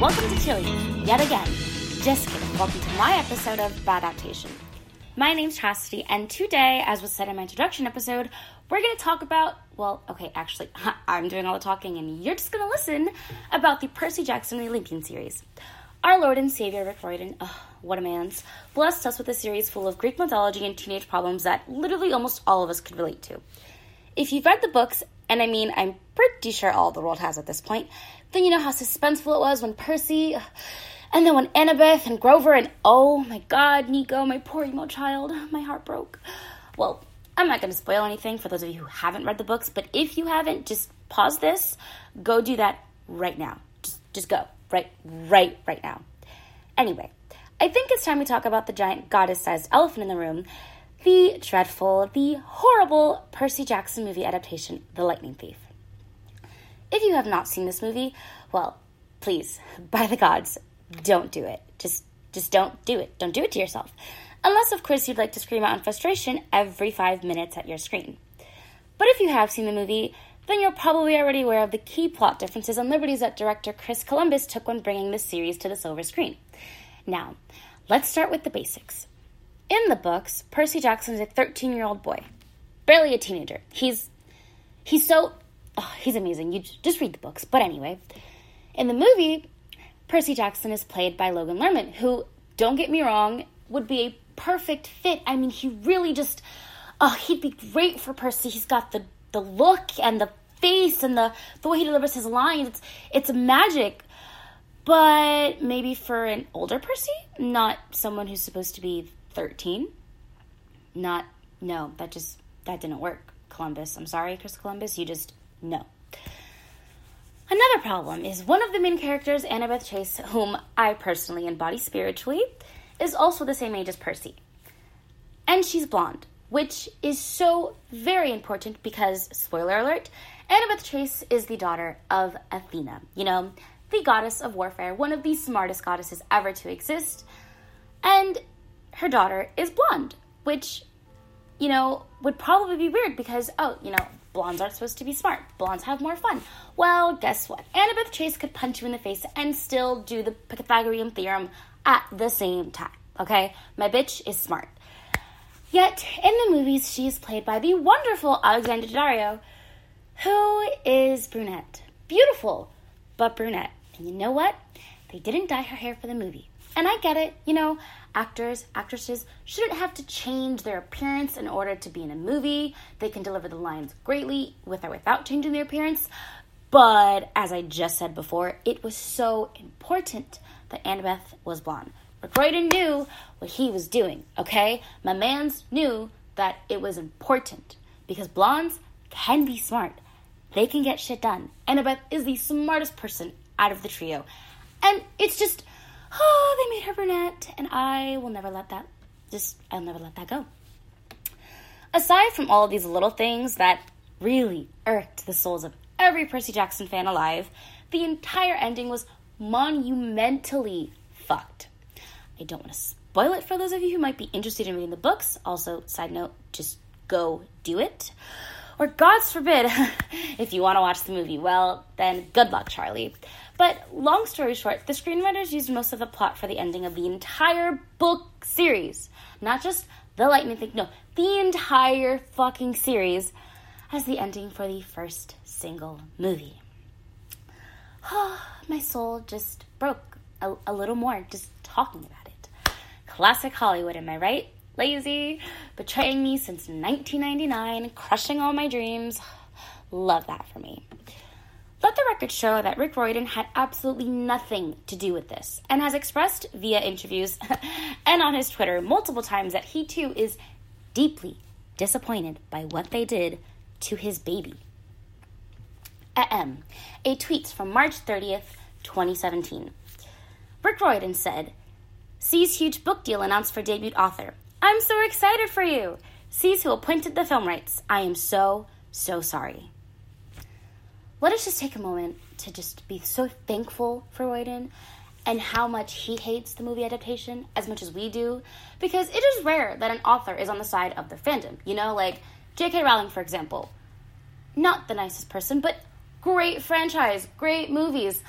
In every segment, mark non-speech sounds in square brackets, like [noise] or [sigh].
Welcome to Chili, yet again. Just kidding. Welcome to my episode of Bad Adaptation. My name's Chasity, and today, as was said in my introduction episode, we're going to talk about, well, okay, actually, [laughs] I'm doing all the talking, and you're just going to listen about the Percy Jackson and the Olympian series. Our Lord and Savior Rick Riordan, oh, what a man's, blessed us with a series full of Greek mythology and teenage problems that literally almost all of us could relate to. If you've read the books, and I mean, I'm pretty sure all the world has at this point, then you know how suspenseful it was when Percy, [sighs] and then when Annabeth and Grover, and oh my god, Nico, my poor emo child, [sighs] my heart broke. Well, I'm not going to spoil anything for those of you who haven't read the books, but if you haven't, just pause this, go do that right now. Just, just go right, right, right now. Anyway, I think it's time we talk about the giant goddess-sized elephant in the room, the dreadful, the horrible Percy Jackson movie adaptation, The Lightning Thief. If you have not seen this movie, well, please, [laughs] by the gods, don't do it. Just just don't do it. Don't do it to yourself. Unless of course you'd like to scream out in frustration every 5 minutes at your screen. But if you have seen the movie, then you're probably already aware of the key plot differences and liberties that director Chris Columbus took when bringing this series to the silver screen. Now, let's start with the basics. In the books, Percy Jackson is a 13-year-old boy, barely a teenager. He's he's so oh, he's amazing. You just read the books. But anyway, in the movie, Percy Jackson is played by Logan Lerman, who, don't get me wrong, would be a perfect fit. I mean, he really just, oh, he'd be great for Percy. He's got the, the look and the face and the, the way he delivers his lines. It's, it's magic. But maybe for an older Percy, not someone who's supposed to be 13. Not, no, that just, that didn't work. Columbus, I'm sorry, Chris Columbus, you just no. Another problem is one of the main characters, Annabeth Chase, whom I personally embody spiritually, is also the same age as Percy. And she's blonde, which is so very important because, spoiler alert, Annabeth Chase is the daughter of Athena, you know, the goddess of warfare, one of the smartest goddesses ever to exist. And her daughter is blonde, which, you know, would probably be weird because, oh, you know, blondes aren't supposed to be smart. Blondes have more fun. Well, guess what? Annabeth Chase could punch you in the face and still do the Pythagorean theorem at the same time. Okay? My bitch is smart. Yet, in the movies, she is played by the wonderful Alexandra Daddario, who is brunette. Beautiful, but brunette. And you know what? They didn't dye her hair for the movie. And I get it, you know, actors, actresses shouldn't have to change their appearance in order to be in a movie. They can deliver the lines greatly with or without changing their appearance. But as I just said before, it was so important that Annabeth was blonde. Riordan knew what he was doing, okay? My mans knew that it was important because blondes can be smart. They can get shit done. Annabeth is the smartest person out of the trio. And it's just oh, they made her brunette, and I will never let that, just, I'll never let that go. Aside from all of these little things that really irked the souls of every Percy Jackson fan alive, the entire ending was monumentally fucked. I don't want to spoil it for those of you who might be interested in reading the books. Also, side note, just go do it. Or, God's forbid, [laughs] if you want to watch the movie, well, then good luck, Charlie. But long story short, the screenwriters used most of the plot for the ending of the entire book series. Not just the lightning thing, no, the entire fucking series as the ending for the first single movie. Oh, [sighs] my soul just broke a, a little more just talking about it. Classic Hollywood, am I right? Lazy, betraying me since 1999, crushing all my dreams. Love that for me. Let the record show that Rick Riordan had absolutely nothing to do with this and has expressed via interviews [laughs] and on his Twitter multiple times that he too is deeply disappointed by what they did to his baby. Ahem. A tweet from March 30th, 2017. Rick Riordan said, C's huge book deal announced for debut author. I'm so excited for you. C's who appointed the film rights. I am so, so sorry let us just take a moment to just be so thankful for Riordan and how much he hates the movie adaptation as much as we do, because it is rare that an author is on the side of their fandom. You know, like J.K. Rowling, for example. Not the nicest person, but great franchise, great movies.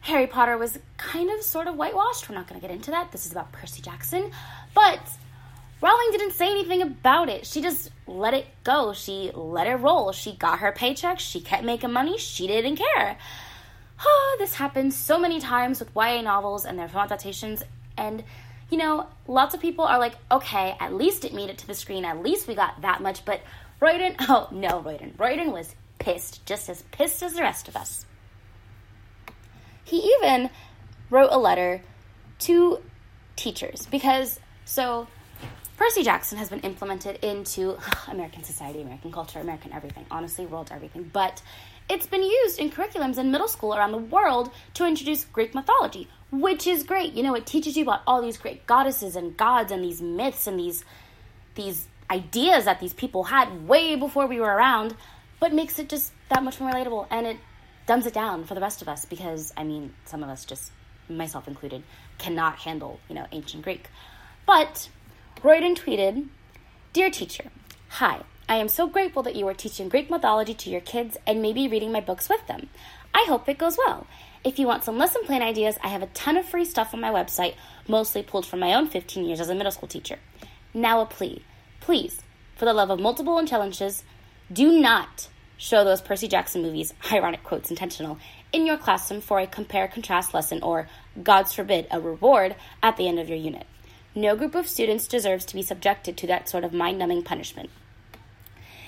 Harry Potter was kind of sort of whitewashed. We're not going to get into that. This is about Percy Jackson. But Rowling didn't say anything about it. She just let it go. She let it roll. She got her paycheck. She kept making money. She didn't care. Oh, [sighs] this happens so many times with YA novels and their film adaptations. And, you know, lots of people are like, okay, at least it made it to the screen. At least we got that much. But Riordan, [laughs] oh, no, Riordan. Riordan was pissed, just as pissed as the rest of us. He even wrote a letter to teachers because, so Percy Jackson has been implemented into American society, American culture, American everything, honestly, world everything. But it's been used in curriculums in middle school around the world to introduce Greek mythology, which is great. You know, it teaches you about all these great goddesses and gods and these myths and these these ideas that these people had way before we were around, but makes it just that much more relatable and it dumbs it down for the rest of us because I mean, some of us just myself included cannot handle, you know, ancient Greek. But Riordan tweeted, "Dear teacher, hi. I am so grateful that you are teaching Greek mythology to your kids and maybe reading my books with them. I hope it goes well. If you want some lesson plan ideas, I have a ton of free stuff on my website, mostly pulled from my own 15 years as a middle school teacher. Now a plea. Please, for the love of multiple intelligences, do not show those Percy Jackson movies, ironic quotes intentional, in your classroom for a compare contrast lesson or, God's forbid, a reward at the end of your unit. No group of students deserves to be subjected to that sort of mind numbing punishment.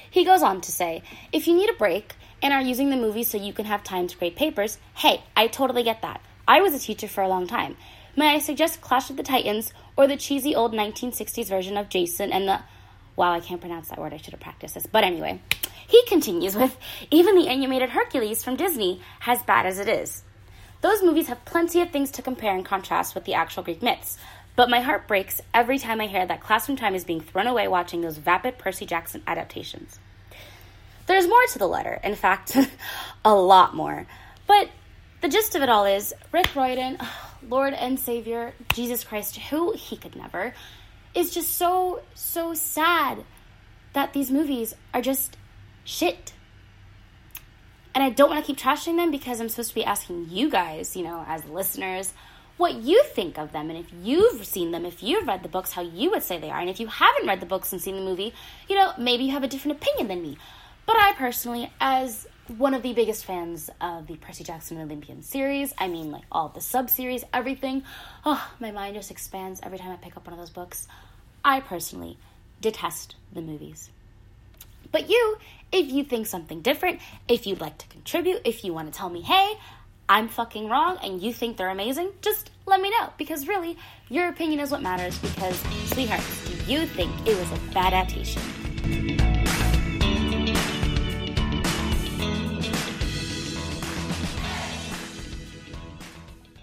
He goes on to say, if you need a break and are using the movie so you can have time to grade papers, hey, I totally get that. I was a teacher for a long time. May I suggest Clash of the Titans or the cheesy old 1960s version of Jason and the. Wow, I can't pronounce that word. I should have practiced this. But anyway, he continues with even the animated Hercules from Disney, as bad as it is. Those movies have plenty of things to compare and contrast with the actual Greek myths, but my heart breaks every time I hear that classroom time is being thrown away watching those vapid Percy Jackson adaptations. There's more to the letter, in fact, [laughs] a lot more. But the gist of it all is Rick Riordan, [sighs] Lord and Savior, Jesus Christ, who he could never, is just so, so sad that these movies are just shit. And I don't want to keep trashing them because I'm supposed to be asking you guys, you know, as listeners, what you think of them and if you've seen them, if you've read the books, how you would say they are. And if you haven't read the books and seen the movie, you know, maybe you have a different opinion than me. But I personally, as one of the biggest fans of the Percy Jackson Olympian series, I mean, like all the sub series, everything, oh, my mind just expands every time I pick up one of those books. I personally detest the movies. But you, if you think something different, if you'd like to contribute, if you want to tell me, hey, I'm fucking wrong and you think they're amazing, just let me know. Because really, your opinion is what matters. Because, sweethearts, do you think it was a bad adaptation?